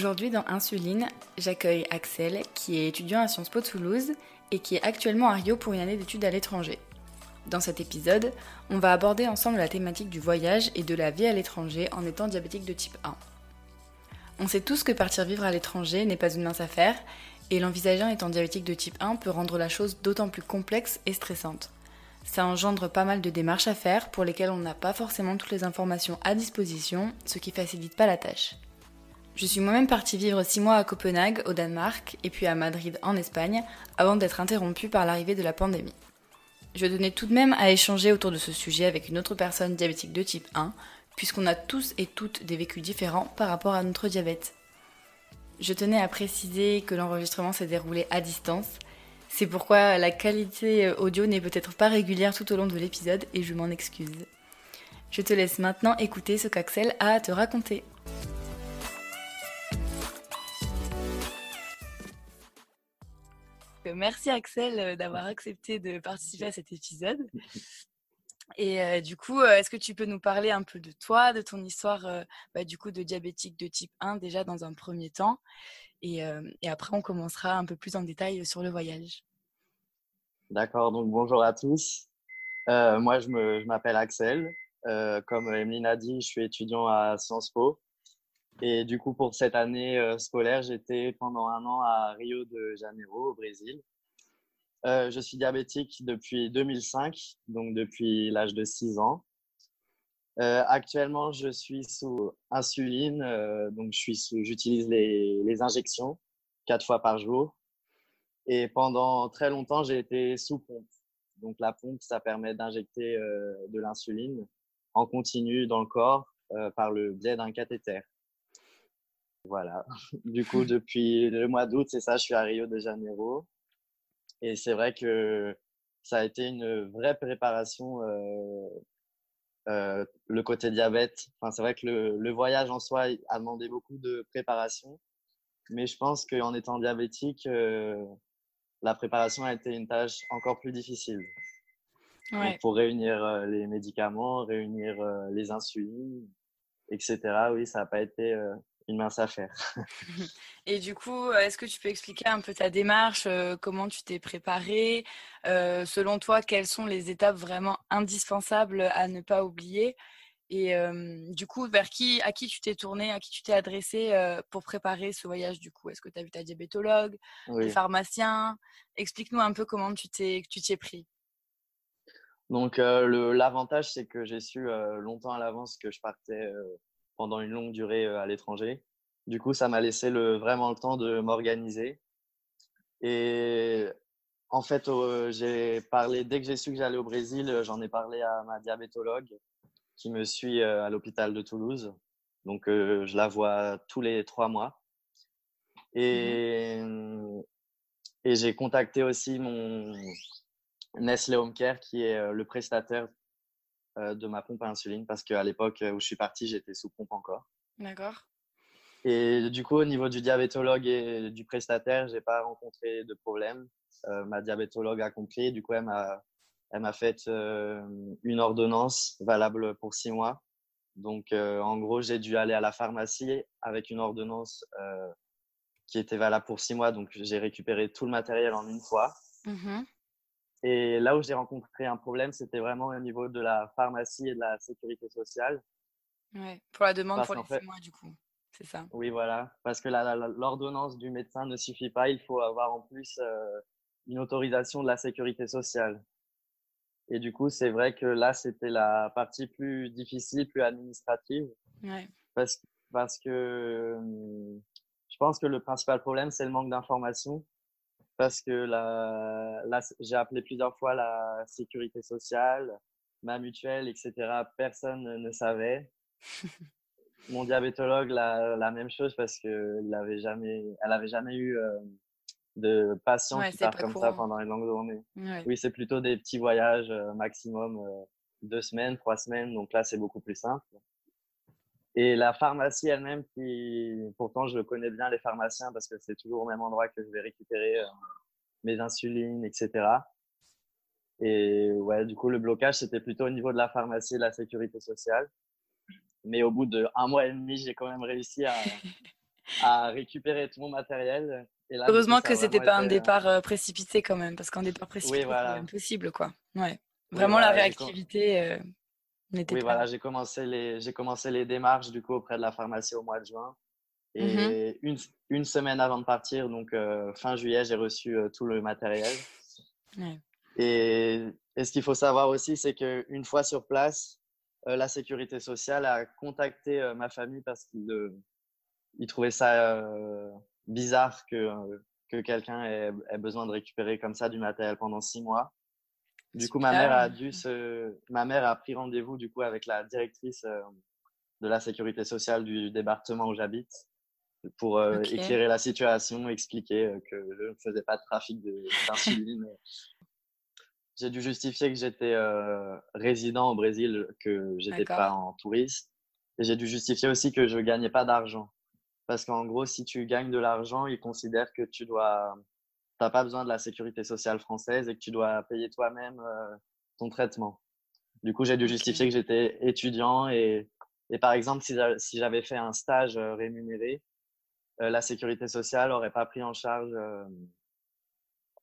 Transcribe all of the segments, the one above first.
Aujourd'hui dans Insuline, j'accueille Axel qui est étudiant à Sciences Po Toulouse et qui est actuellement à Rio pour une année d'études à l'étranger. Dans cet épisode, on va aborder ensemble la thématique du voyage et de la vie à l'étranger en étant diabétique de type 1. On sait tous que partir vivre à l'étranger n'est pas une mince affaire et l'envisager en étant diabétique de type 1 peut rendre la chose d'autant plus complexe et stressante. Ça engendre pas mal de démarches à faire pour lesquelles on n'a pas forcément toutes les informations à disposition, ce qui facilite pas la tâche. Je suis moi-même partie vivre 6 mois à Copenhague, au Danemark, et puis à Madrid, en Espagne, avant d'être interrompue par l'arrivée de la pandémie. Je tenais tout de même à échanger autour de ce sujet avec une autre personne diabétique de type 1, puisqu'on a tous et toutes des vécus différents par rapport à notre diabète. Je tenais à préciser que l'enregistrement s'est déroulé à distance, c'est pourquoi la qualité audio n'est peut-être pas régulière tout au long de l'épisode et je m'en excuse. Je te laisse maintenant écouter ce qu'Axel a à te raconter. Merci Axel d'avoir accepté de participer à cet épisode. Et euh, du coup, euh, est-ce que tu peux nous parler un peu de toi, de ton histoire euh, bah, du coup de diabétique de type 1 déjà dans un premier temps? Et, et, après on commencera un peu plus en détail sur le voyage. D'accord, donc bonjour à tous. moi je m'appelle Axel. comme Emeline a dit, je suis étudiant à Sciences Po. Et du coup, pour cette année scolaire, j'étais pendant un an à Rio de Janeiro, au Brésil. Euh, je suis diabétique depuis 2005, donc depuis l'âge de 6 ans. Euh, actuellement, je suis sous insuline, euh, donc j'utilise les, les, injections quatre fois par jour. Et pendant très longtemps, j'ai été sous pompe. Donc la pompe, ça permet d'injecter de l'insuline en continu dans le corps par le biais d'un cathéter. Voilà. Du coup, depuis le mois d'août, c'est ça, je suis à Rio de Janeiro. Et c'est vrai que ça a été une vraie préparation, euh, euh, le côté diabète. Enfin, c'est vrai que le, le, voyage en soi a demandé beaucoup de préparation. Mais je pense qu'en étant diabétique, euh, la préparation a été une tâche encore plus difficile. Ouais. pour réunir euh, les médicaments, réunir euh, les insulines, etc. Oui, ça n'a pas été une mince affaire. Et du coup, est-ce que tu peux expliquer un peu ta démarche, euh, comment tu t'es préparé euh, Selon toi, quelles sont les étapes vraiment indispensables à ne pas oublier? Et euh, du coup, vers qui, à qui tu t'es tourné, à qui tu t'es adressé pour préparer ce voyage du coup? Est-ce que tu as vu ta diabétologue, oui. pharmacien Explique-nous un peu comment tu t'es, tu t'y es pris. Donc, l'avantage, c'est que j'ai su longtemps à l'avance que je partais pendant une longue durée à l'étranger. Du coup, ça m'a laissé le, vraiment le temps de m'organiser. Et en fait, j'ai parlé, dès que j'ai su que j'allais au Brésil, j'en ai parlé à ma diabétologue qui me suit à l'hôpital de Toulouse. Donc, je la vois tous les trois mois. Et, mmh et j'ai contacté aussi mon Nestlé Home Care, qui est le prestataire de ma pompe à insuline parce qu'à l'époque où je suis parti, j'étais sous pompe encore. D'accord. Et du coup, au niveau du diabétologue et du prestataire, j'ai pas rencontré de problème. Euh, ma diabétologue a compris. Du coup, elle m'a, elle m'a fait euh, une ordonnance valable pour six mois. Donc, en gros, j'ai dû aller à la pharmacie avec une ordonnance qui était valable pour six mois. Donc, j'ai récupéré tout le matériel en une fois. Mmh et là où j'ai rencontré un problème, c'était vraiment au niveau de la pharmacie et de la sécurité sociale. Ouais, pour la demande pour les fait, mois, du coup. C'est ça? Oui, voilà. Parce que l'ordonnance du médecin ne suffit pas. Il faut avoir en plus euh, une autorisation de la sécurité sociale. Et du coup, c'est vrai que là, c'était la partie plus difficile, plus administrative. Ouais. Parce, parce que je pense que le principal problème, c'est le manque d'information parce que la, j'ai appelé plusieurs fois la sécurité sociale, ma mutuelle, etc. Personne ne savait. Mon diabétologue, la, la même chose parce qu'elle n'avait jamais, elle avait jamais eu euh, de patients qui partent comme ça pendant une longue journée. Oui, c'est plutôt des petits voyages euh, maximum euh, deux semaines, trois semaines. Donc là, c'est beaucoup plus simple. Et la pharmacie elle-même, qui pourtant je connais bien les pharmaciens parce que c'est toujours au même endroit que je vais récupérer euh, mes insulines, etc. Et ouais, du coup, le blocage, c'était plutôt au niveau de la pharmacie et de la sécurité sociale. Mais au bout d'un mois et demi, j'ai quand même réussi à, à récupérer tout mon matériel. Et là, Heureusement que c'était pas un départ précipité quand même, parce qu'un départ précipité, c'est impossible, quoi. Ouais. Vraiment, la réactivité oui, voilà, j'ai commencé, les... j'ai commencé les démarches du coup auprès de la pharmacie au mois de juin. Mmh et une, une, semaine avant de partir, donc fin juillet, j'ai reçu tout le matériel. Et, et, ce qu'il faut savoir aussi, c'est qu'une fois sur place, la sécurité sociale a contacté ma famille parce qu'ils il trouvaient ça bizarre que, que quelqu'un ait, ait, besoin de récupérer comme ça du matériel pendant six mois. Du coup, ma mère a dû se, ma mère a pris rendez-vous du coup avec la directrice de la sécurité sociale du département où j'habite pour euh, éclairer la situation, expliquer euh, que je ne faisais pas de trafic d'insuline. j'ai dû justifier que j'étais euh, résident au Brésil, que j'étais pas en touriste. Et j'ai dû justifier aussi que je gagnais pas d'argent. Parce qu'en gros, si tu gagnes de l'argent, ils considèrent que tu dois, t'as pas besoin de la sécurité sociale française et que tu dois payer toi-même ton traitement. Du coup, j'ai dû justifier que j'étais étudiant et, et par exemple, si j'avais fait un stage rémunéré, euh, la sécurité sociale n'aurait pas pris en charge euh,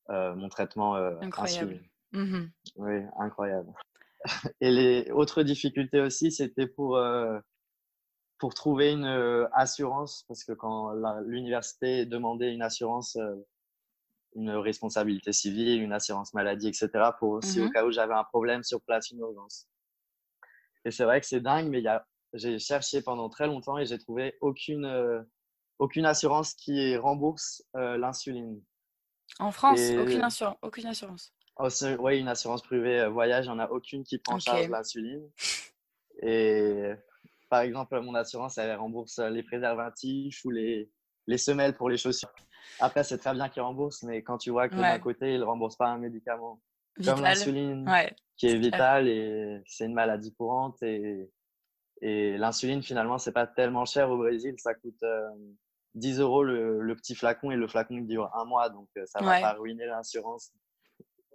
euh, mon traitement incroyable. Mmh oui, incroyable. Et les autres difficultés aussi, c'était pour, pour trouver une assurance, parce que quand l'université demandait une assurance, une responsabilité civile, une assurance maladie, etc., pour aussi au mmh cas où j'avais un problème sur place, une urgence. Et c'est vrai que c'est dingue, mais j'ai cherché pendant très longtemps et j'ai trouvé aucune aucune assurance qui rembourse euh, l'insuline. En France, aucune, aucune assurance. oui, une assurance privée euh, voyage, il n'y en a aucune qui prend en charge l'insuline. Et par exemple, mon assurance, elle rembourse les préservatifs ou les, les semelles pour les chaussures. Après, c'est très bien qu'ils remboursent, mais quand tu vois que d'un côté, ils ne remboursent pas un médicament comme l'insuline, qui est vital et c'est une maladie courante. Et, et l'insuline, finalement, c'est pas tellement cher au Brésil. Ça coûte, euh, 10 euros le, petit flacon et le flacon dure un mois, donc euh, ça va pas ruiner l'assurance.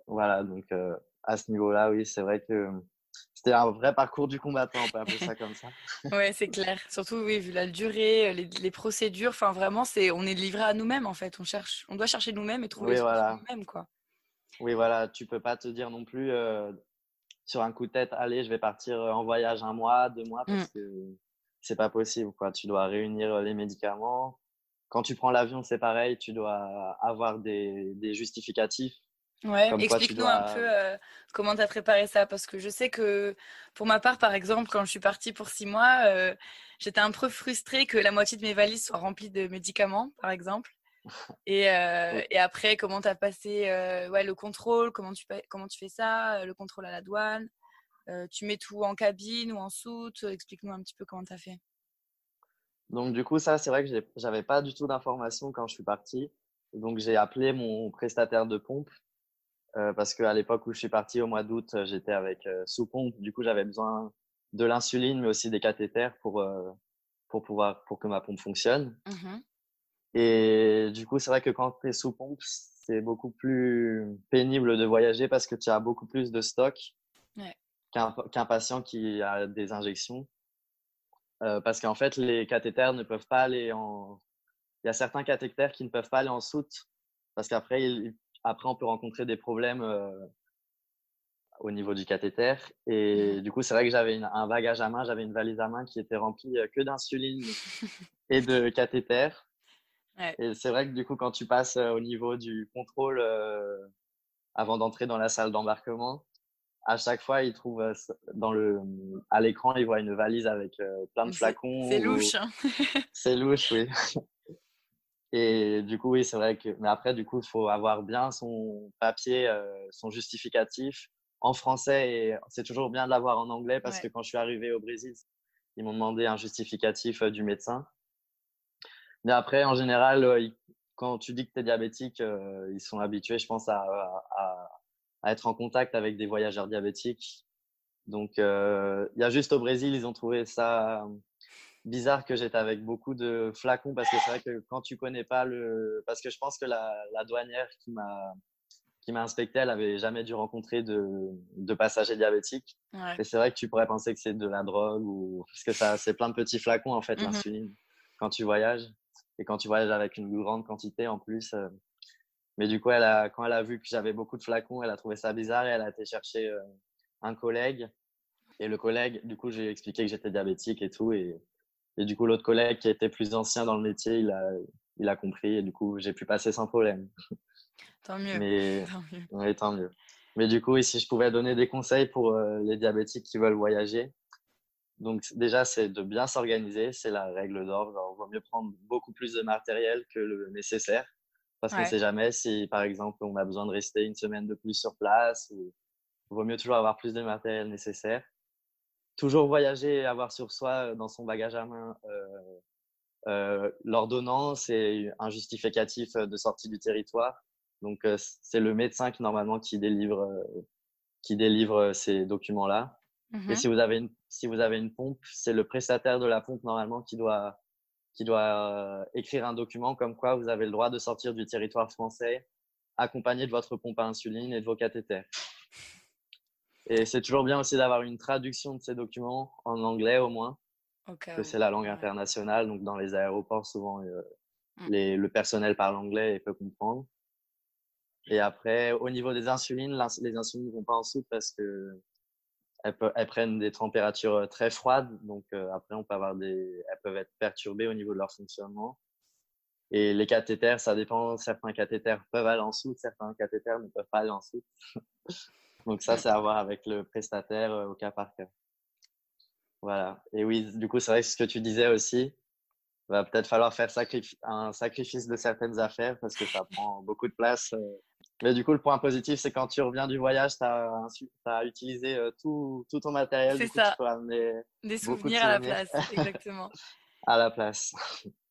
Voilà, donc euh, à ce niveau-là, oui, c'est vrai que c'était un vrai parcours du combattant, on peut appeler ça comme ça. ouais, c'est clair. Surtout, oui, vu la durée, euh, les, procédures, enfin vraiment, c'est on est livré à nous-mêmes en fait. On cherche, on doit chercher nous-mêmes et trouver oui, nous-mêmes, quoi. Oui, voilà, tu peux pas te dire non plus sur un coup de tête, allez, je vais partir en voyage un mois, deux mois, parce mmh. que c'est pas possible, quoi. Tu dois réunir les médicaments, quand tu prends l'avion, c'est pareil, tu dois avoir des, justificatifs. Ouais, explique-nous un peu euh, comment tu as préparé ça, parce que je sais que pour ma part, par exemple, quand je suis partie pour six mois, euh, j'étais un peu frustrée que la moitié de mes valises soient remplies de médicaments, par exemple. Et, euh, et après, comment tu as passé ouais, le contrôle, comment tu, comment tu fais ça, le contrôle à la douane, tu mets tout en cabine ou en soute, explique-nous un petit peu comment tu as fait. Donc, du coup, ça, c'est vrai que j'avais pas du tout d'informations quand je suis parti. Donc, j'ai appelé mon prestataire de pompe euh, parce qu'à l'époque où je suis parti au mois d'août, j'étais avec euh, sous pompe. Du coup, j'avais besoin de l'insuline, mais aussi des cathéters pour, euh, pour, pouvoir, pour que ma pompe fonctionne. Mmh Et du coup, c'est vrai que quand tu es sous pompe, c'est beaucoup plus pénible de voyager parce que tu as beaucoup plus de stock qu'un patient qui a des injections. Euh, parce qu'en fait, les cathéters ne peuvent pas aller en. Il y a certains cathéters qui ne peuvent pas aller en soute parce qu'après, après, on peut rencontrer des problèmes euh, au niveau du cathéter. Et mmh. du coup, c'est vrai que j'avais un bagage à main, j'avais une valise à main qui était remplie euh, que d'insuline et de cathéters. Et c'est vrai que du coup, quand tu passes au niveau du contrôle avant d'entrer dans la salle d'embarquement, à chaque fois, il trouve euh, dans le, à l'écran, il voit une valise avec euh, plein de flacons. C'est louche. Hein. c'est louche, oui. Et du coup, oui, c'est vrai que. Mais après, du coup, il faut avoir bien son papier, euh, son justificatif en français. Et c'est toujours bien de l'avoir en anglais parce que quand je suis arrivé au Brésil, ils m'ont demandé un justificatif du médecin. Mais après, en général, quand tu dis que tu es diabétique, ils sont habitués, je pense, à, à à être en contact avec des voyageurs diabétiques. Donc, euh, il y a juste au Brésil, ils ont trouvé ça bizarre que j'étais avec beaucoup de flacons parce que c'est vrai que quand tu connais pas le. Parce que je pense que la, la douanière qui m'a qui m'a inspecté, elle avait jamais dû rencontrer de, de passagers diabétiques. Et c'est vrai que tu pourrais penser que c'est de la drogue ou parce que ça, c'est plein de petits flacons en fait, mmh l'insuline quand tu voyages. et quand tu voyages avec une grande quantité en plus. mais du coup, elle a, quand elle a vu que j'avais beaucoup de flacons, elle a trouvé ça bizarre et elle a été chercher un collègue. Et le collègue, du coup, j'ai expliqué que j'étais diabétique et tout. Et, et du coup, l'autre collègue qui était plus ancien dans le métier, il a, il a compris et du coup, j'ai pu passer sans problème. Tant mieux. Mais, tant mieux. Mais du coup, si je pouvais donner des conseils pour euh, les diabétiques qui veulent voyager, donc déjà, c'est de bien s'organiser, c'est la règle d'or. Il vaut mieux prendre beaucoup plus de matériel que le nécessaire, parce qu'on ne sait jamais si, par exemple, on a besoin de rester une semaine de plus sur place. il vaut mieux toujours avoir plus de matériel nécessaire. Toujours voyager et avoir sur soi, dans son bagage à main, l'ordonnance et un justificatif de sortie du territoire. Donc, c'est le médecin qui, normalement, qui délivre, qui délivre ces documents-là. Et mmh si vous avez une, si vous avez une pompe, c'est le prestataire de la pompe, normalement, qui doit, qui doit écrire un document comme quoi vous avez le droit de sortir du territoire français accompagné de votre pompe à insuline et de vos cathéters. Et c'est toujours bien aussi d'avoir une traduction de ces documents en anglais au moins, que c'est la langue internationale. Donc, dans les aéroports, souvent, euh, mmh. les, le personnel parle anglais et peut comprendre. Et après, au niveau des insulines, les insulines ne vont pas en soupe parce que elles, elles, prennent des températures euh, très froides. Donc, euh, après, on peut avoir des, elles peuvent être perturbées au niveau de leur fonctionnement. Et les cathéters, ça dépend. Certains cathéters peuvent aller en soupe, certains cathéters ne peuvent pas aller en soupe. donc, ça, c'est à voir avec le prestataire au cas par cas. Voilà. Et oui, du coup, c'est vrai que ce que tu disais aussi, va peut-être falloir faire un sacrifice de certaines affaires parce que ça prend beaucoup de place. Euh. Mais du coup, le point positif, c'est quand tu reviens du voyage, tu as, as, utilisé euh, tout, tout, ton matériel. C'est ça. Des souvenirs, à la place, exactement. à la place.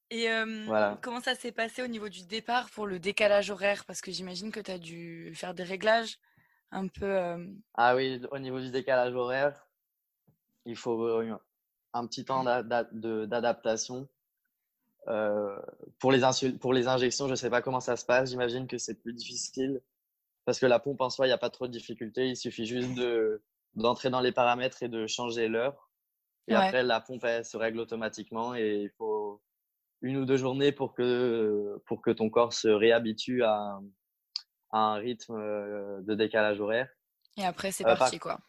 Et voilà. comment ça s'est passé au niveau du départ pour le décalage horaire? Parce que j'imagine que tu as dû faire des réglages un peu. Ah oui, au niveau du décalage horaire, il faut euh, un petit temps d'adaptation. Euh, pour, les pour les injections, je ne sais pas comment ça se passe. J'imagine que c'est plus difficile parce que la pompe en soi, il n'y a pas trop de difficultés. Il suffit juste d'entrer dans les paramètres et de changer l'heure. Et après, la pompe, elle se règle automatiquement et il faut une ou deux journées pour que, pour que ton corps se réhabitue à, à un rythme euh, de décalage horaire. Et après, c'est parti, quoi.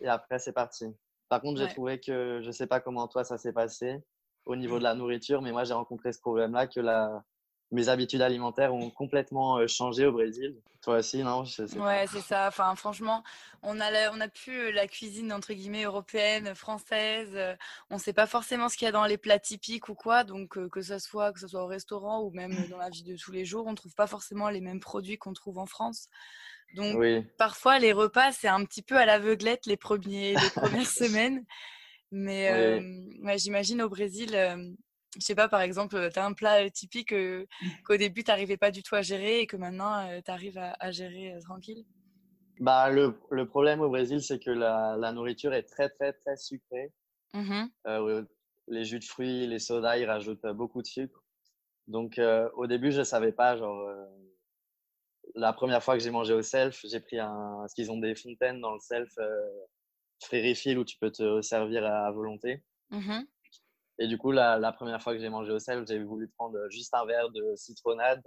Et après, c'est parti. Par contre, j'ai trouvé que, je ne sais pas comment toi ça s'est passé au niveau de la nourriture, mais moi j'ai rencontré ce problème-là que la, mes habitudes alimentaires ont complètement euh, changé au Brésil. Toi aussi, non? Ouais, c'est ça. Enfin, franchement, on a, on a plus euh, la cuisine entre guillemets européenne, française. Euh, on ne sait pas forcément ce qu'il y a dans les plats typiques ou quoi. Donc, que ce soit que ce soit au restaurant ou même dans la vie de tous les jours, on ne trouve pas forcément les mêmes produits qu'on trouve en France. Donc parfois les repas c'est un petit peu à l'aveuglette les premiers les premières semaines. Mais j'imagine au Brésil, je sais pas par exemple, tu as un plat typique qu'au début tu n'arrivais pas du tout à gérer et que maintenant tu arrives à, gérer tranquille? Bah le, le, problème au Brésil c'est que la, la, nourriture est très très très sucrée. Mmh les jus de fruits, les sodas, ils rajoutent beaucoup de sucre. Donc au début je savais pas genre la première fois que j'ai mangé au self, j'ai pris un. Parce qu'ils ont des fontaines dans le self euh, où tu peux te servir à, volonté. Mmh et du coup, la, la, première fois que j'ai mangé au self, j'ai voulu prendre juste un verre de citronnade.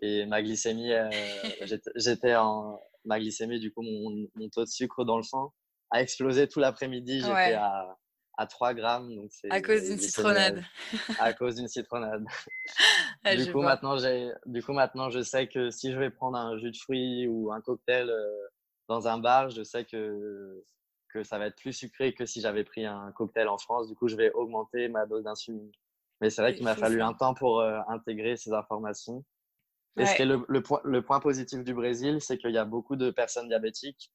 Et ma glycémie, euh, j'étais en. Ma glycémie, du coup, mon, mon, taux de sucre dans le sang a explosé tout l'après-midi. J'étais à à 3 grammes. Donc à cause d'une citronnade. à cause d'une citronnade. du, coup, maintenant, du coup, maintenant, je sais que si je vais prendre un jus de fruits ou un cocktail euh, dans un bar, je sais que, que ça va être plus sucré que si j'avais pris un cocktail en France. Du coup, je vais augmenter ma dose d'insuline. Mais c'est vrai qu'il m'a fallu un temps pour euh, intégrer ces informations. Et ce qui est le, le, point, le point positif du Brésil, c'est qu'il y a beaucoup de personnes diabétiques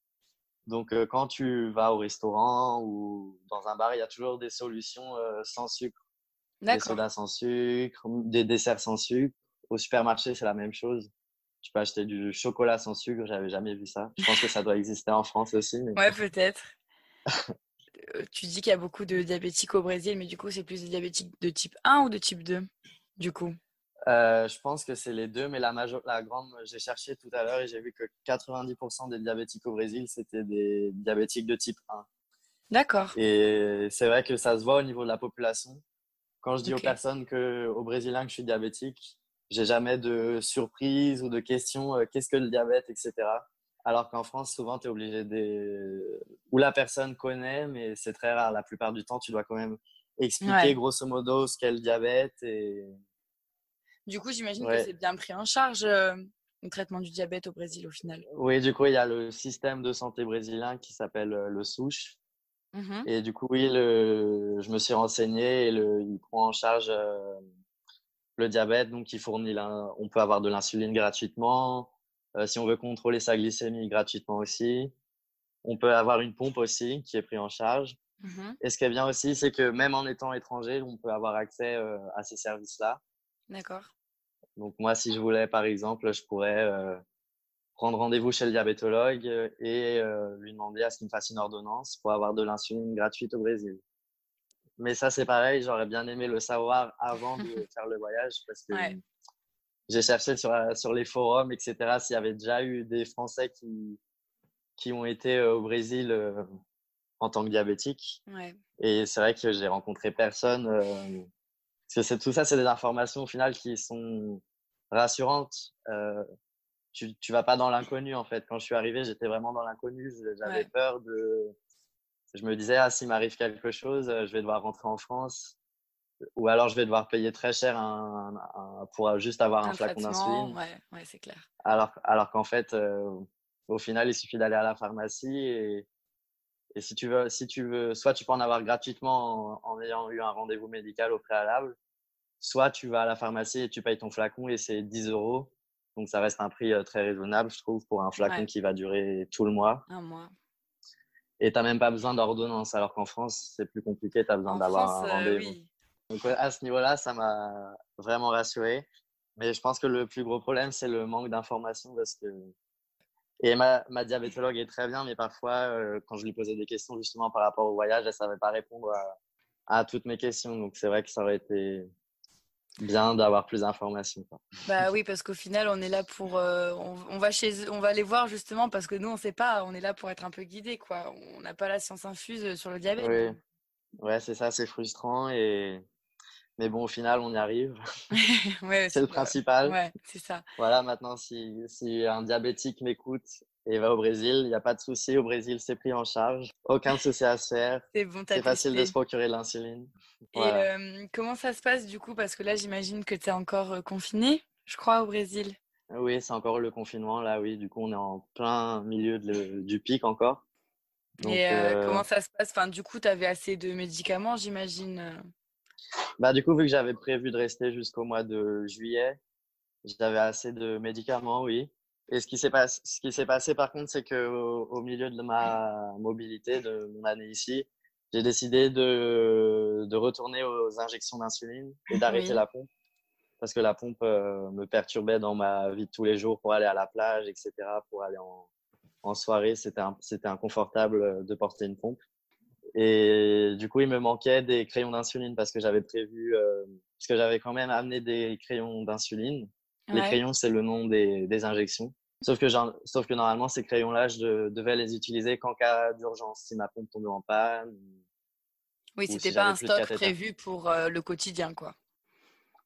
donc, euh, quand tu vas au restaurant ou dans un bar, il y a toujours des solutions euh, sans sucre. Des sodas sans sucre, des desserts sans sucre. Au supermarché, c'est la même chose. Tu peux acheter du chocolat sans sucre, j'avais jamais vu ça. Je pense que ça doit exister en France aussi. Mais... Ouais, peut-être. Euh, tu dis qu'il y a beaucoup de diabétiques au Brésil, mais du coup, c'est plus des diabétiques de type 1 ou de type 2 Du coup? Euh, je pense que c'est les deux, mais la, major... la grande, j'ai cherché tout à l'heure et j'ai vu que 90% des diabétiques au Brésil, c'était des diabétiques de type 1. D'accord. Et c'est vrai que ça se voit au niveau de la population. Quand je dis aux personnes que, aux Brésiliens que je suis diabétique, j'ai jamais de surprise ou de questions euh, qu'est-ce que le diabète, etc. Alors qu'en France, souvent, tu es obligé de. Ou la personne connaît, mais c'est très rare. La plupart du temps, tu dois quand même expliquer grosso modo ce qu'est le diabète. Et... Du coup, j'imagine que c'est bien pris en charge euh, le traitement du diabète au Brésil au final. Oui, du coup, il y a le système de santé brésilien qui s'appelle euh, le SUSH. Mmh et du coup, oui, le... je me suis renseigné et le... il prend en charge euh, le diabète. Donc, il fournit on peut avoir de l'insuline gratuitement. Si on veut contrôler sa glycémie gratuitement aussi. On peut avoir une pompe aussi qui est prise en charge. Mmh et ce qui est bien aussi, c'est que même en étant étranger, on peut avoir accès à ces services-là. D'accord. Donc moi, si je voulais, par exemple, je pourrais prendre rendez-vous chez le diabétologue et lui demander à ce qu'il me fasse une ordonnance pour avoir de l'insuline gratuite au Brésil. Mais ça, c'est pareil, j'aurais bien aimé le savoir avant de faire le voyage parce que j'ai cherché sur, sur les forums, etc., s'il y avait déjà eu des Français qui, qui ont été au Brésil en tant que diabétique. Et c'est vrai que j'ai rencontré personne. Euh, parce que tout ça, c'est des informations au final qui sont rassurantes. Euh, tu, tu vas pas dans l'inconnu en fait. Quand je suis arrivé, j'étais vraiment dans l'inconnu. J'avais peur de. Je me disais, ah, s'il m'arrive quelque chose, je vais devoir rentrer en France. Ou alors je vais devoir payer très cher un, pour juste avoir un, flacon d'insuline. Ouais, ouais c'est clair. Alors, alors qu'en fait, euh, au final, il suffit d'aller à la pharmacie et, et si tu veux, si tu veux, soit tu peux en avoir gratuitement en, ayant eu un rendez-vous médical au préalable, soit tu vas à la pharmacie et tu payes ton flacon et c'est 10 euros. Donc ça reste un prix euh, très raisonnable, je trouve, pour un flacon qui va durer tout le mois. Un mois. Et tu n'as même pas besoin d'ordonnance, alors qu'en France, c'est plus compliqué, tu as besoin d'avoir un euh, rendez-vous. Donc à ce niveau-là, ça m'a vraiment rassuré. Mais je pense que le plus gros problème, c'est le manque d'informations parce que et ma, ma, diabétologue est très bien, mais parfois, euh, quand je lui posais des questions justement par rapport au voyage, elle ne savait pas répondre à, à, toutes mes questions. Donc, c'est vrai que ça aurait été bien d'avoir plus d'informations. Bah oui, parce qu'au final, on est là pour. Euh, on, va chez, on va les voir justement parce que nous, on ne sait pas. On est là pour être un peu guidé, quoi. On n'a pas la science infuse sur le diabète. Oui, ouais, c'est ça, c'est frustrant et mais bon, au final, on y arrive. c'est le principal. Ouais, c'est ça. Voilà, maintenant, si, si un diabétique m'écoute et va au Brésil, il n'y a pas de souci. Au Brésil, c'est pris en charge. Aucun souci à se faire. C'est bon, C'est facile de se procurer de l'insuline. Et euh, comment ça se passe du coup? Parce que là, j'imagine que tu es encore confiné, je crois, au Brésil. Oui, c'est encore le confinement. Là, oui. Du coup, on est en plein milieu du pic encore. et euh, comment ça se passe? Enfin, Du coup, tu avais assez de médicaments, j'imagine bah, du coup, vu que j'avais prévu de rester jusqu'au mois de juillet, j'avais assez de médicaments, oui. Et ce qui s'est passé, ce qui s'est passé par contre, c'est que au, milieu de ma mobilité, de mon année ici, j'ai décidé de, de retourner aux injections d'insuline et d'arrêter la pompe. Parce que la pompe euh, me perturbait dans ma vie de tous les jours pour aller à la plage, etc., pour aller en, en soirée. C'était, c'était inconfortable de porter une pompe. Et du coup, il me manquait des crayons d'insuline parce que j'avais prévu, euh, parce que j'avais quand même amené des crayons d'insuline. Les crayons, c'est le nom des, des, injections. Sauf que, sauf que normalement, ces crayons-là, je devais les utiliser qu'en cas d'urgence, si ma pompe tombait en panne. Oui, c'était pas un stock prévu pour euh, le quotidien, quoi.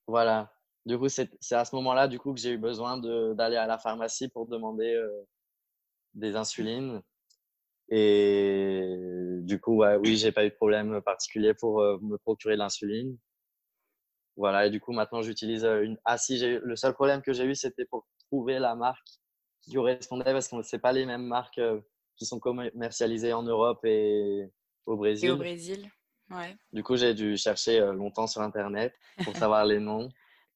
Voilà. Du coup, c'est à ce moment-là, du coup, que j'ai eu besoin d'aller à la pharmacie pour demander euh, des insulines. Et du coup, ouais, oui, j'ai pas eu de problème particulier pour euh, me procurer de l'insuline. Voilà, et du coup, maintenant, j'utilise euh, une. Ah, si, le seul problème que j'ai eu, c'était pour trouver la marque qui correspondait parce qu'on ne sait pas les mêmes marques euh, qui sont commercialisées en Europe et au Brésil. Et au Brésil, ouais. Du coup, j'ai dû chercher longtemps sur Internet pour savoir les noms.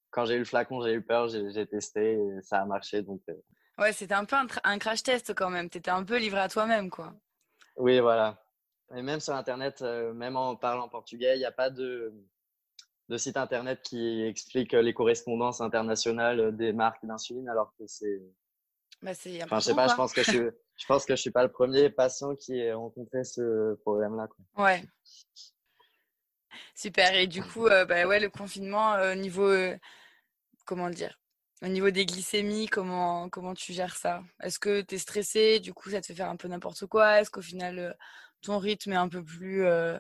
Quand j'ai eu le flacon, j'ai eu peur, j'ai testé et ça a marché. Donc, Ouais, c'était un peu un, un, crash test quand même. Tu étais un peu livré à toi-même, quoi. Oui, voilà. Et même sur Internet, euh, même en parlant portugais, il n'y a pas de, de, site Internet qui explique les correspondances internationales des marques d'insuline, alors que c'est. Bah, c'est enfin, je sais pas, je pense que je, je pense que je suis pas le premier patient qui ait rencontré ce problème-là. Ouais. Super. Et du coup, euh, bah ouais, le confinement, au euh, niveau, comment dire, au niveau des glycémies, comment, comment tu gères ça? Est-ce que tu es stressé Du coup, ça te fait faire un peu n'importe quoi? Est-ce qu'au final, euh, ton rythme est un peu plus euh,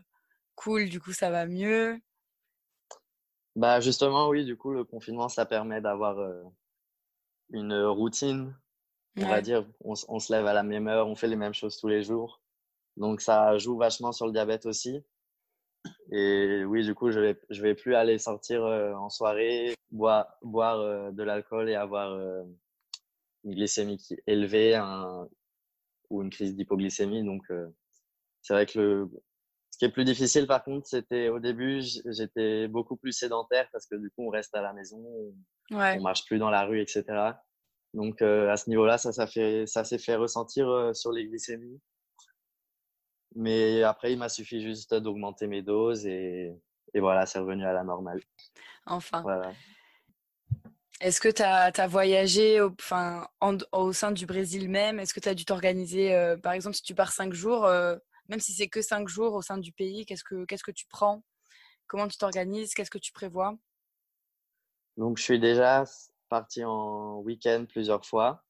cool Du coup, ça va mieux? Bah justement, oui, du coup, le confinement, ça permet d'avoir une routine, on va dire. On, on, se lève à la même heure, on fait les mêmes choses tous les jours. Donc ça joue vachement sur le diabète aussi. Et oui, du coup, je vais, je vais plus aller sortir en soirée, boire, boire de l'alcool et avoir une glycémie qui élevée un, ou une crise d'hypoglycémie. Donc c'est vrai que le, ce qui est plus difficile, par contre, c'était au début, j'étais beaucoup plus sédentaire parce que du coup, on reste à la maison, on, ne marche plus dans la rue, etc. Donc, euh, à ce niveau-là, ça, ça, fait, ça s'est fait ressentir euh, sur les glycémies. Mais après, il m'a suffi juste d'augmenter mes doses et, et voilà, c'est revenu à la normale. Enfin. Voilà. Est-ce que tu as, voyagé au, enfin, au sein du Brésil même? Est-ce que tu as dû t'organiser, euh, par exemple, si tu pars cinq jours, même si c'est que cinq jours au sein du pays, qu'est-ce que, qu'est-ce que tu prends? Comment tu t'organises? Qu'est-ce que tu prévois? Donc, je suis déjà parti en week-end plusieurs fois.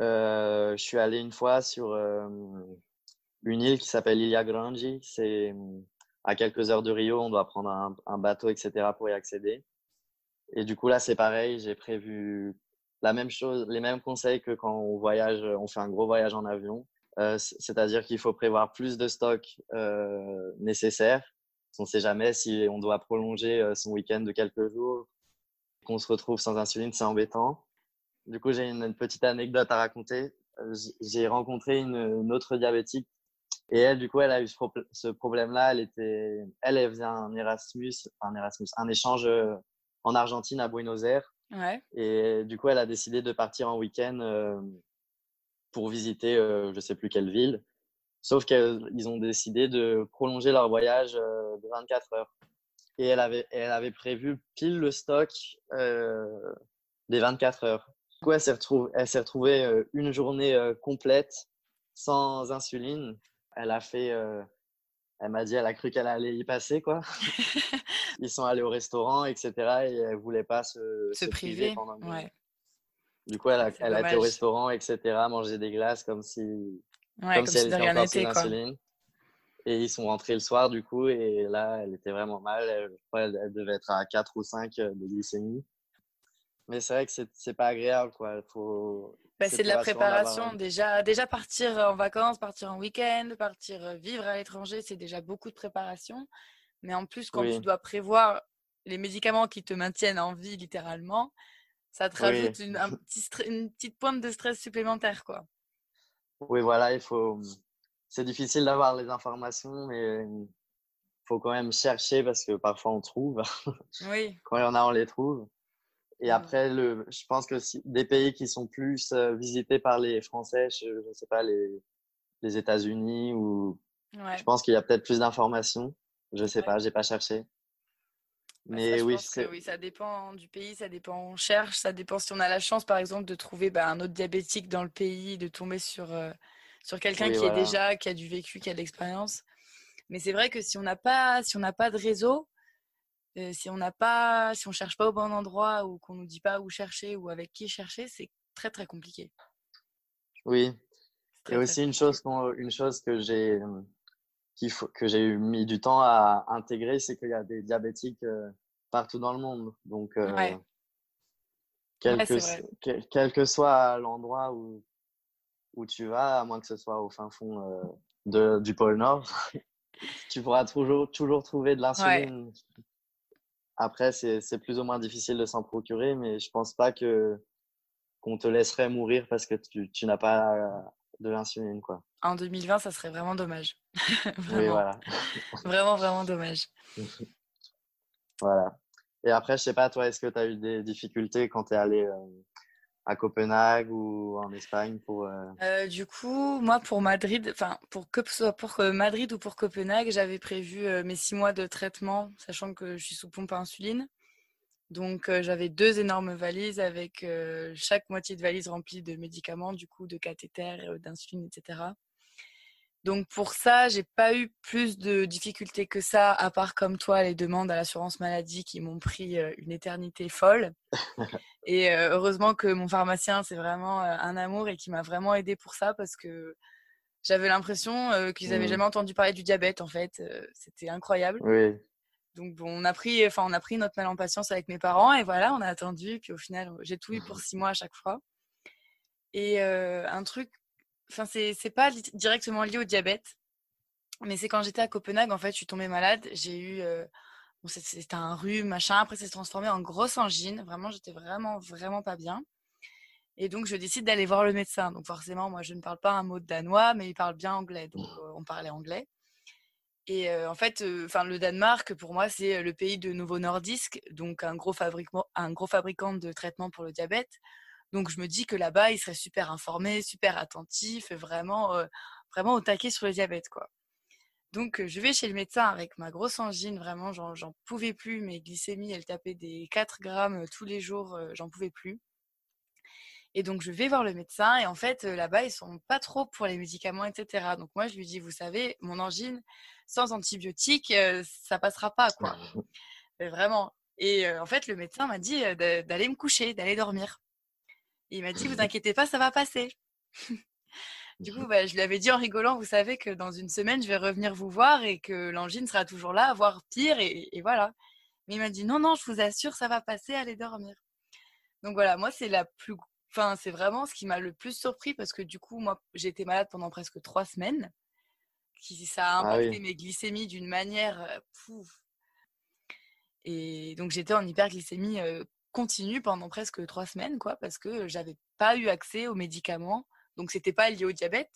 Euh, je suis allé une fois sur une île qui s'appelle Ilha Grande. C'est à quelques heures de Rio. On doit prendre un, bateau, etc. pour y accéder. Et du coup, là, c'est pareil. J'ai prévu la même chose, les mêmes conseils que quand on voyage, on fait un gros voyage en avion. Euh, c'est-à-dire qu'il faut prévoir plus de stocks euh, nécessaires. On ne sait jamais si on doit prolonger euh, son week-end de quelques jours, qu'on se retrouve sans insuline, c'est embêtant. Du coup, j'ai une, petite anecdote à raconter. J'ai rencontré une, autre diabétique et elle, du coup, elle a eu ce, problème-là. Elle était, elle, elle faisait un Erasmus, un Erasmus, un échange en Argentine à Buenos Aires. Ouais. Et du coup, elle a décidé de partir en week-end pour visiter euh, je sais plus quelle ville. Sauf qu'ils ont décidé de prolonger leur voyage euh, de 24 heures. Et elle avait, elle avait prévu pile le stock euh, des 24 heures. Du coup, elle s'est retrouvée, elle s'est retrouvée une journée complète sans insuline. Elle a fait, elle m'a dit, elle a cru qu'elle allait y passer, quoi. Ils sont allés au restaurant, etc. Et elle voulait pas se, se, priver. pendant ouais. Du coup, elle a, elle a été au restaurant, etc., manger des glaces comme si, comme, si elle était encore sous. Et ils sont rentrés le soir, du coup, et là, elle était vraiment mal. Je crois qu'elle devait être à 4 ou 5 euh, de glycémie. Mais c'est vrai que c'est pas agréable, quoi. Faut... Bah, c'est de la préparation. Déjà, déjà, partir en vacances, partir en week-end, partir euh, vivre à l'étranger, c'est déjà beaucoup de préparation. Mais en plus, quand tu dois prévoir les médicaments qui te maintiennent en vie, littéralement, ça te rajoute une, un petit une petite pointe de stress supplémentaire, quoi. Oui, voilà, il faut. C'est difficile d'avoir les informations, mais il faut quand même chercher parce que parfois on trouve. Oui. quand il y en a, on les trouve. Et après, le, je pense que si, des pays qui sont plus euh, visités par les Français, je ne sais pas, les, les États-Unis, ou je pense qu'il y a peut-être plus d'informations. Je ne sais pas, j'ai pas cherché. Bah, Mais oui, oui, ça dépend du pays, ça dépend où on cherche, ça dépend si on a la chance, par exemple, de trouver bah, un autre diabétique dans le pays, de tomber sur, euh, sur quelqu'un qui est déjà, qui a du vécu, qui a de l'expérience. Mais c'est vrai que si on n'a pas, si on n'a pas de réseau, euh, si on n'a pas, si on cherche pas au bon endroit ou qu'on nous dit pas où chercher ou avec qui chercher, c'est très très compliqué. Oui. Et aussi une chose, une chose que j'ai que j'ai mis du temps à intégrer, c'est qu'il y a des diabétiques partout dans le monde. Donc, euh, quel, que, soit l'endroit où, où tu vas, à moins que ce soit au fin fond euh, de, du pôle Nord, tu pourras toujours, toujours trouver de l'insuline. Après, c'est plus ou moins difficile de s'en procurer, mais je pense pas que qu'on te laisserait mourir parce que tu, tu n'as pas de l'insuline, quoi. En 2020, ça serait vraiment dommage. vraiment. Oui, voilà. vraiment, vraiment dommage. voilà. Et après, je sais pas, toi, est-ce que tu as eu des difficultés quand tu es allé euh, à Copenhague ou en Espagne euh euh, Du coup, moi, pour Madrid, enfin, pour que soit pour Madrid ou pour Copenhague, j'avais prévu mes six mois de traitement, sachant que je suis sous pompe à insuline. Donc j'avais deux énormes valises avec chaque moitié de valise remplie de médicaments, du coup de cathéters, d'insuline, etc. Donc pour ça, j'ai pas eu plus de difficultés que ça, à part comme toi les demandes à l'assurance maladie qui m'ont pris une éternité folle. et heureusement que mon pharmacien c'est vraiment un amour et qui m'a vraiment aidé pour ça parce que j'avais l'impression qu'ils n'avaient mmh. jamais entendu parler du diabète en fait. C'était incroyable. Oui. Donc bon, on a pris, enfin on a pris notre mal en patience avec mes parents et voilà, on a attendu. Puis au final, j'ai tout eu pour six mois à chaque fois. Et un truc, enfin c'est pas directement lié au diabète, mais c'est quand j'étais à Copenhague en fait, je suis tombée malade. J'ai eu Bon, c'était un rhume, machin. Après, ça s'est transformé en grosse angine. Vraiment, j'étais vraiment, vraiment pas bien. Et donc, je décide d'aller voir le médecin. Donc, forcément, moi, je ne parle pas un mot de danois, mais il parle bien anglais. Donc, mmh. on parlait anglais. Et en fait, enfin, le Danemark, pour moi, c'est le pays de Novo Nordisk, donc un gros, fabricant, un gros fabricant de traitements pour le diabète. Donc, je me dis que là-bas, il serait super informé, super attentif, vraiment, vraiment au taquet sur le diabète, quoi. Donc, je vais chez le médecin avec ma grosse angine, vraiment, j'en pouvais plus. Mes glycémies, elles tapaient des 4 grammes tous les jours, j'en pouvais plus. Et donc, je vais voir le médecin. Et en fait, là-bas, ils sont pas trop pour les médicaments, etc. Donc, moi, je lui dis, vous savez, mon angine, sans antibiotiques, ça passera pas, quoi. vraiment. Et en fait, le médecin m'a dit d'aller me coucher, d'aller dormir. Il m'a dit, vous inquiétez pas, ça va passer. Du coup, bah, je lui avais dit en rigolant, vous savez que dans une semaine, je vais revenir vous voir et que l'angine sera toujours là, voire pire, et, voilà. Mais il m'a dit, non, non, je vous assure, ça va passer, allez dormir. Donc voilà, moi, c'est la plus... Enfin, c'est vraiment ce qui m'a le plus surpris parce que du coup, moi, j'ai été malade pendant presque trois semaines. Qui, ça a ah impacté mes glycémies d'une manière... Pouf. Et donc, j'étais en hyperglycémie euh, continue pendant presque trois semaines, quoi, parce que j'avais pas eu accès aux médicaments donc, c'était pas lié au diabète,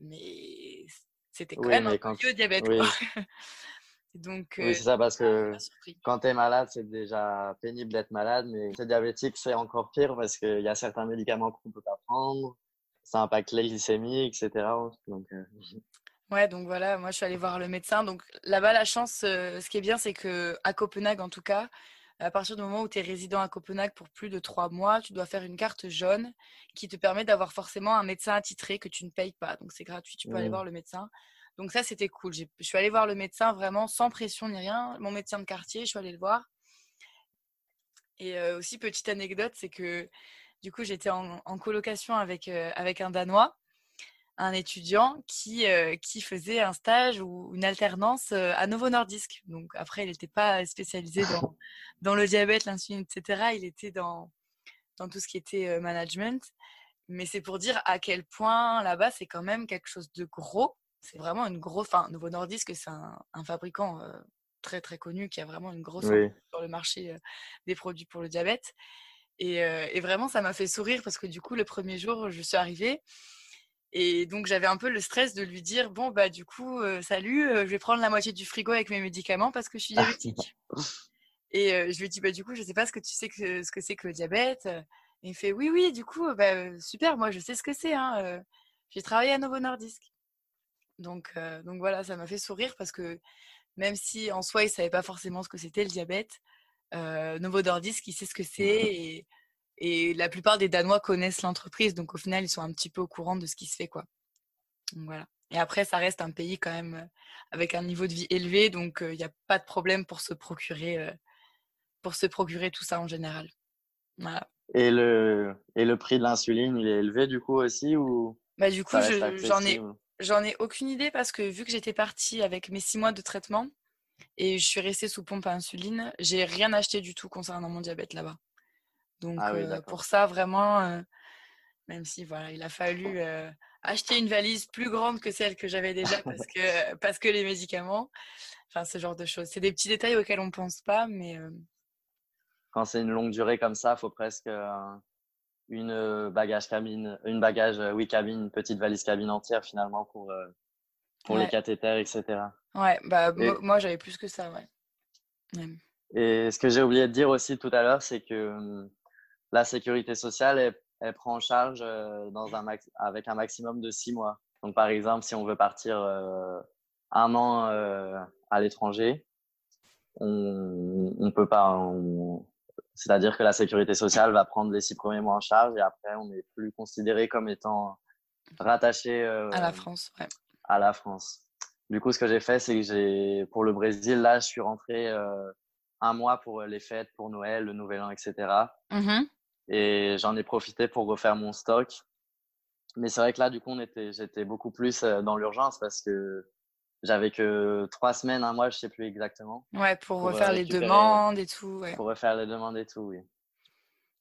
mais c'était quand même lié au diabète. Donc, oui, c'est ça, parce que quand tu es malade, c'est déjà pénible d'être malade, mais c'est diabétique, c'est encore pire parce qu'il y a certains médicaments qu'on ne peut pas prendre, ça impacte les glycémies, etc. Donc, Ouais, donc voilà, moi je suis allée voir le médecin. Donc là-bas, la chance, ce qui est bien, c'est que à Copenhague, en tout cas, à partir du moment où tu es résident à Copenhague pour plus de trois mois, tu dois faire une carte jaune qui te permet d'avoir forcément un médecin attitré que tu ne payes pas. Donc c'est gratuit, tu peux aller mmh. voir le médecin. Donc ça, c'était cool. Je suis allée voir le médecin vraiment sans pression ni rien. Mon médecin de quartier, je suis allée le voir. Et aussi, petite anecdote, c'est que du coup, j'étais en, colocation avec, avec un Danois un étudiant qui, euh, qui faisait un stage ou une alternance euh, à Novo Nordisk. Donc après, il n'était pas spécialisé dans, dans le diabète, l'insuline, etc. Il était dans, dans tout ce qui était euh, management. Mais c'est pour dire à quel point là-bas, c'est quand même quelque chose de gros. C'est vraiment une grosse. Enfin, Novo Nordisk, c'est un, un, fabricant très très connu qui a vraiment une grosse sur le marché des produits pour le diabète. Et, et vraiment, ça m'a fait sourire parce que du coup, le premier jour, je suis arrivée et donc j'avais un peu le stress de lui dire bon bah du coup euh, salut, euh, je vais prendre la moitié du frigo avec mes médicaments parce que je suis diabétique. et euh, je lui dis bah du coup je sais pas ce que tu sais que ce que c'est que le diabète. Et il fait oui oui du coup bah, super moi je sais ce que c'est hein, j'ai travaillé à Novo Nordisk. Donc donc voilà ça m'a fait sourire parce que même si en soi il savait pas forcément ce que c'était le diabète, Novo Nordisk il sait ce que c'est et et la plupart des Danois connaissent l'entreprise, donc au final, ils sont un petit peu au courant de ce qui se fait. Quoi. voilà. Et après, ça reste un pays quand même euh, avec un niveau de vie élevé, donc il n'y a pas de problème pour se procurer, euh, pour se procurer tout ça en général. Voilà. Et le, et le prix de l'insuline, il est élevé du coup aussi ou bah, Du coup, j'en ai, j'en ai aucune idée parce que vu que j'étais partie avec mes six mois de traitement et je suis restée sous pompe à insuline, j'ai rien acheté du tout concernant mon diabète là-bas. Donc ah pour ça, vraiment, même si voilà, il a fallu acheter une valise plus grande que celle que j'avais déjà parce que, parce que les médicaments, enfin ce genre de choses. C'est des petits détails auxquels on ne pense pas, mais... Quand c'est une longue durée comme ça, il faut presque une bagage cabine, une bagage, oui, cabine, une petite valise cabine entière finalement pour, pour les cathéters, etc. Ouais, bah moi j'avais plus que ça, ouais. Et ce que j'ai oublié de dire aussi tout à l'heure, c'est que la sécurité sociale, elle, prend en charge euh, dans un avec un maximum de six mois. Donc, par exemple, si on veut partir euh, un an euh, à l'étranger, on ne peut pas. C'est-à-dire que la sécurité sociale va prendre les six premiers mois en charge et après, on n'est plus considéré comme étant rattaché à la France. À la France. Du coup, ce que j'ai fait, c'est que j'ai, pour le Brésil, là, je suis rentré un mois pour les fêtes, pour Noël, le Nouvel An, etc. Et j'en ai profité pour refaire mon stock. Mais c'est vrai que là, du coup, on était, j'étais beaucoup plus euh, dans l'urgence parce que j'avais que trois semaines, un mois, je sais plus exactement. Ouais, pour, refaire les demandes et tout. Ouais. Pour refaire les demandes et tout, oui.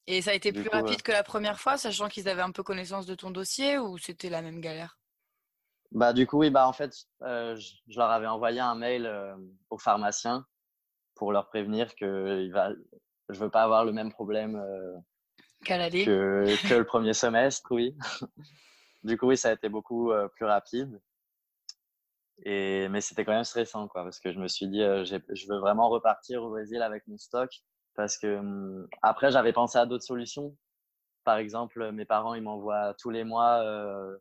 Et ça a été plus rapide que la première fois, sachant qu'ils avaient un peu connaissance de ton dossier ou c'était la même galère? Bah du coup oui, bah en fait, je, leur avais envoyé un mail au pharmacien pour leur prévenir que il va, je veux pas avoir le même problème que, que, le premier semestre, oui. du coup oui, ça a été beaucoup plus rapide. Et, mais c'était quand même stressant, quoi, parce que je me suis dit, je veux vraiment repartir au Brésil avec mon stock parce que hum, après, j'avais pensé à d'autres solutions. Par exemple, mes parents, ils m'envoient tous les mois euh,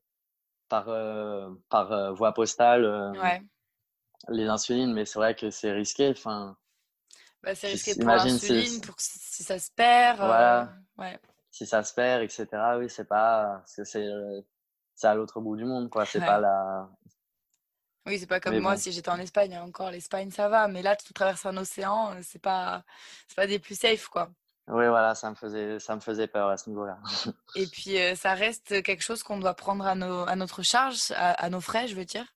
par, euh, par euh, voie postale les insulines, mais c'est vrai que c'est risqué. Enfin, bah, c'est risqué pour l'insuline, pour si, ça se perd. Voilà. Ouais. Si ça se perd, etc. Oui, c'est pas, c'est, à l'autre bout du monde, quoi. C'est pas la, oui, c'est pas comme moi si j'étais en Espagne. Encore l'Espagne, ça va, mais là, tu traverses un océan, c'est pas, c'est pas des plus safe, quoi. Oui, voilà, ça me faisait, ça me faisait peur à ce niveau-là. Et puis, ça reste quelque chose qu'on doit prendre à, nos, à notre charge, à, nos frais, je veux dire.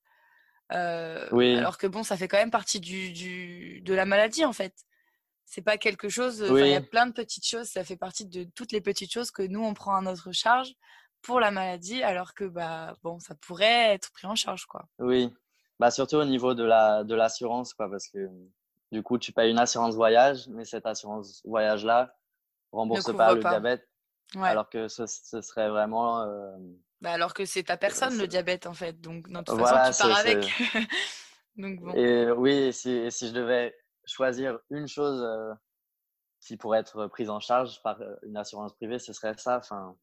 oui. Alors que bon, ça fait quand même partie du, du de la maladie, en fait. C'est pas quelque chose. Il y a plein de petites choses. Ça fait partie de toutes les petites choses que nous on prend à notre charge pour la maladie, alors que bah bon, ça pourrait être pris en charge, quoi. Oui, bah, surtout au niveau de la de l'assurance, quoi, parce que du coup, tu payes une assurance voyage, mais cette assurance voyage-là rembourse pas le diabète, alors que ce, ce serait vraiment. Euh, bah alors que c'est ta personne le diabète en fait, donc dans toute façon tu pars avec. donc, bon. Et oui, si, si je devais choisir une chose euh, qui pourrait être prise en charge par une assurance privée, ce serait ça. Enfin,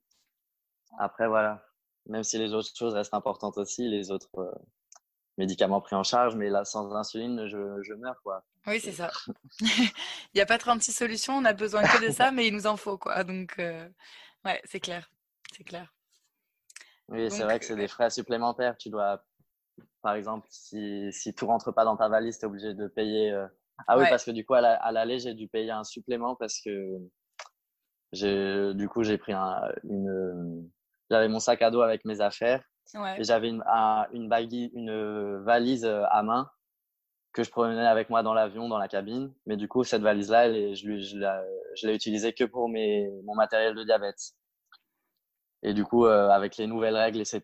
après voilà, même si les autres choses restent importantes aussi, les autres médicaments pris en charge, mais là, sans insuline, je, je meurs, quoi. Oui, c'est ça. il n'y a pas 36 solutions, on a besoin que de ça, mais il nous en faut, quoi. Donc, euh, ouais, c'est clair. C'est clair. Oui, c'est vrai que c'est des frais supplémentaires. Tu dois, par exemple, si, si tout rentre pas dans ta valise, tu es obligé de payer. Euh, ah oui, parce que du coup, à l'aller, j'ai dû payer un supplément parce que j'ai, du coup, j'ai pris un, une. J'avais mon sac à dos avec mes affaires et j'avais une, une, une valise euh, à main que je prenais avec moi dans l'avion, dans la cabine. Mais du coup, cette valise-là, je, je l'ai utilisée que pour mes, mon matériel de diabète. Et du coup, euh, avec les nouvelles règles, etc.,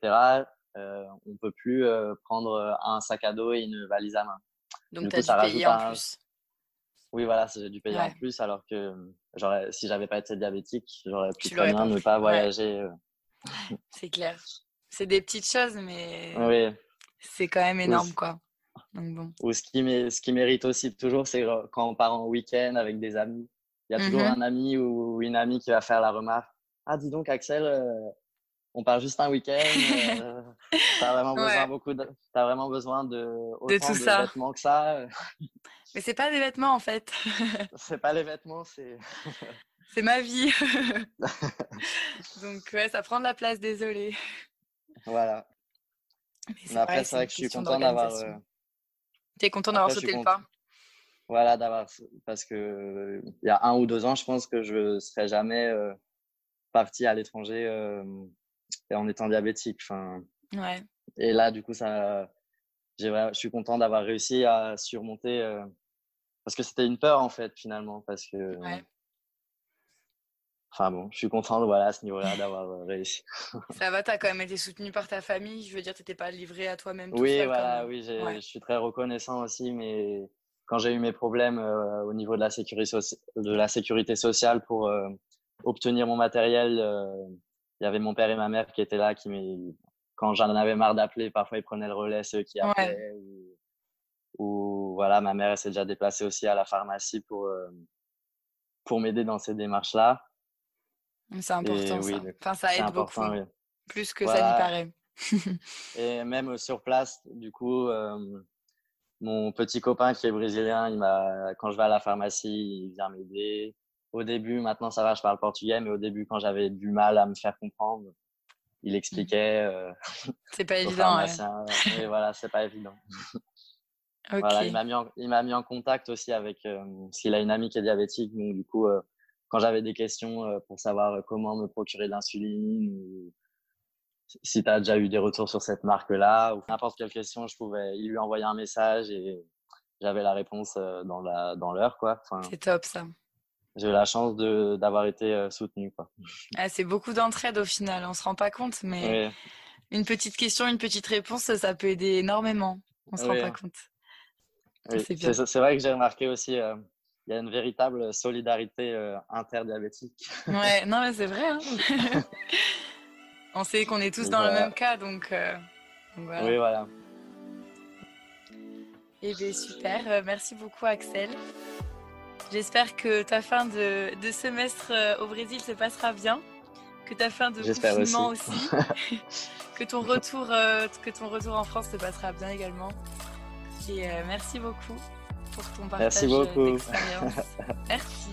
euh, on peut plus euh, prendre un sac à dos et une valise à main. Donc, tu as dû payer en plus. Oui, voilà, j'ai dû payer en plus, alors que si j'avais pas été diabétique, j'aurais pu très bien ne pas voyager. C'est clair. C'est des petites choses, mais c'est quand même énorme, quoi. Donc bon. Ou ce qui, ce qui mérite aussi toujours, c'est quand on part en week-end avec des amis. Il y a toujours mmh un ami ou une amie qui va faire la remarque. Ah, dis donc, Axel, euh, on part juste un week-end. Euh, t'as vraiment besoin beaucoup de, as vraiment besoin de, de tout ça. vêtements que ça. Mais c'est pas des vêtements en fait. c'est pas les vêtements, c'est. c'est ma vie. Donc ouais, ça prend de la place, désolé. Voilà. Mais, après, c'est vrai que je suis content d'avoir. Euh... Tu es content d'avoir sauté le pas? Voilà, d'avoir. Parce que il y a un ou deux ans, je pense que je ne serais jamais euh, parti à l'étranger euh, en étant diabétique. Enfin, ouais. Et là, du coup, ça. Je suis content d'avoir réussi à surmonter. Euh, parce que c'était une peur, en fait, finalement. Parce que. Ouais. Enfin bon, je suis content voilà, à ce niveau-là d'avoir euh, réussi. Ça va, tu as quand même été soutenu par ta famille. Je veux dire, tu n'étais pas livré à toi-même. Oui, voilà, oui, je suis très reconnaissant aussi. Mais quand j'ai eu mes problèmes euh, au niveau de la sécurité, de la sécurité sociale pour euh, obtenir mon matériel, il y avait mon père et ma mère qui étaient là. Qui quand j'en avais marre d'appeler, parfois ils prenaient le relais, ceux qui appelaient. Ou, ou, voilà, ma mère s'est déjà déplacée aussi à la pharmacie pour, pour m'aider dans ces démarches-là. C'est important ça. enfin, ça aide beaucoup. Plus que ça n'y paraît. et même sur place, du coup, mon petit copain qui est brésilien, il quand je vais à la pharmacie, il vient m'aider. Au début, maintenant ça va, je parle portugais, mais au début, quand j'avais du mal à me faire comprendre, il mmh. expliquait. c'est pas évident. Ouais. voilà, c'est pas évident. Voilà, il m'a mis, en, il mis en contact aussi avec, parce qu'il a une amie qui est diabétique, donc du coup, quand j'avais des questions euh, pour savoir euh, comment me procurer de l'insuline si tu as déjà eu des retours sur cette marque-là ou n'importe quelle question, je pouvais lui envoyer un message et j'avais la réponse dans dans l'heure quoi. c'est top ça. J'ai eu la chance de d'avoir été soutenu quoi. Ah, c'est beaucoup d'entraide au final, on se rend pas compte mais une petite question, une petite réponse, ça peut aider énormément. On se rend pas compte. C'est vrai que j'ai remarqué aussi il y a une véritable solidarité interdiabétique. Ouais, non mais c'est vrai. Hein. On sait qu'on est tous dans le même cas, donc, voilà. Oui, voilà. Eh bien, super. Euh, merci beaucoup, Axel. J'espère que ta fin de, semestre euh, au Brésil se passera bien, que ta fin de confinement aussi, que, ton retour, euh, que ton retour en France se passera bien également. Et merci beaucoup pour ton partage d'expérience. merci.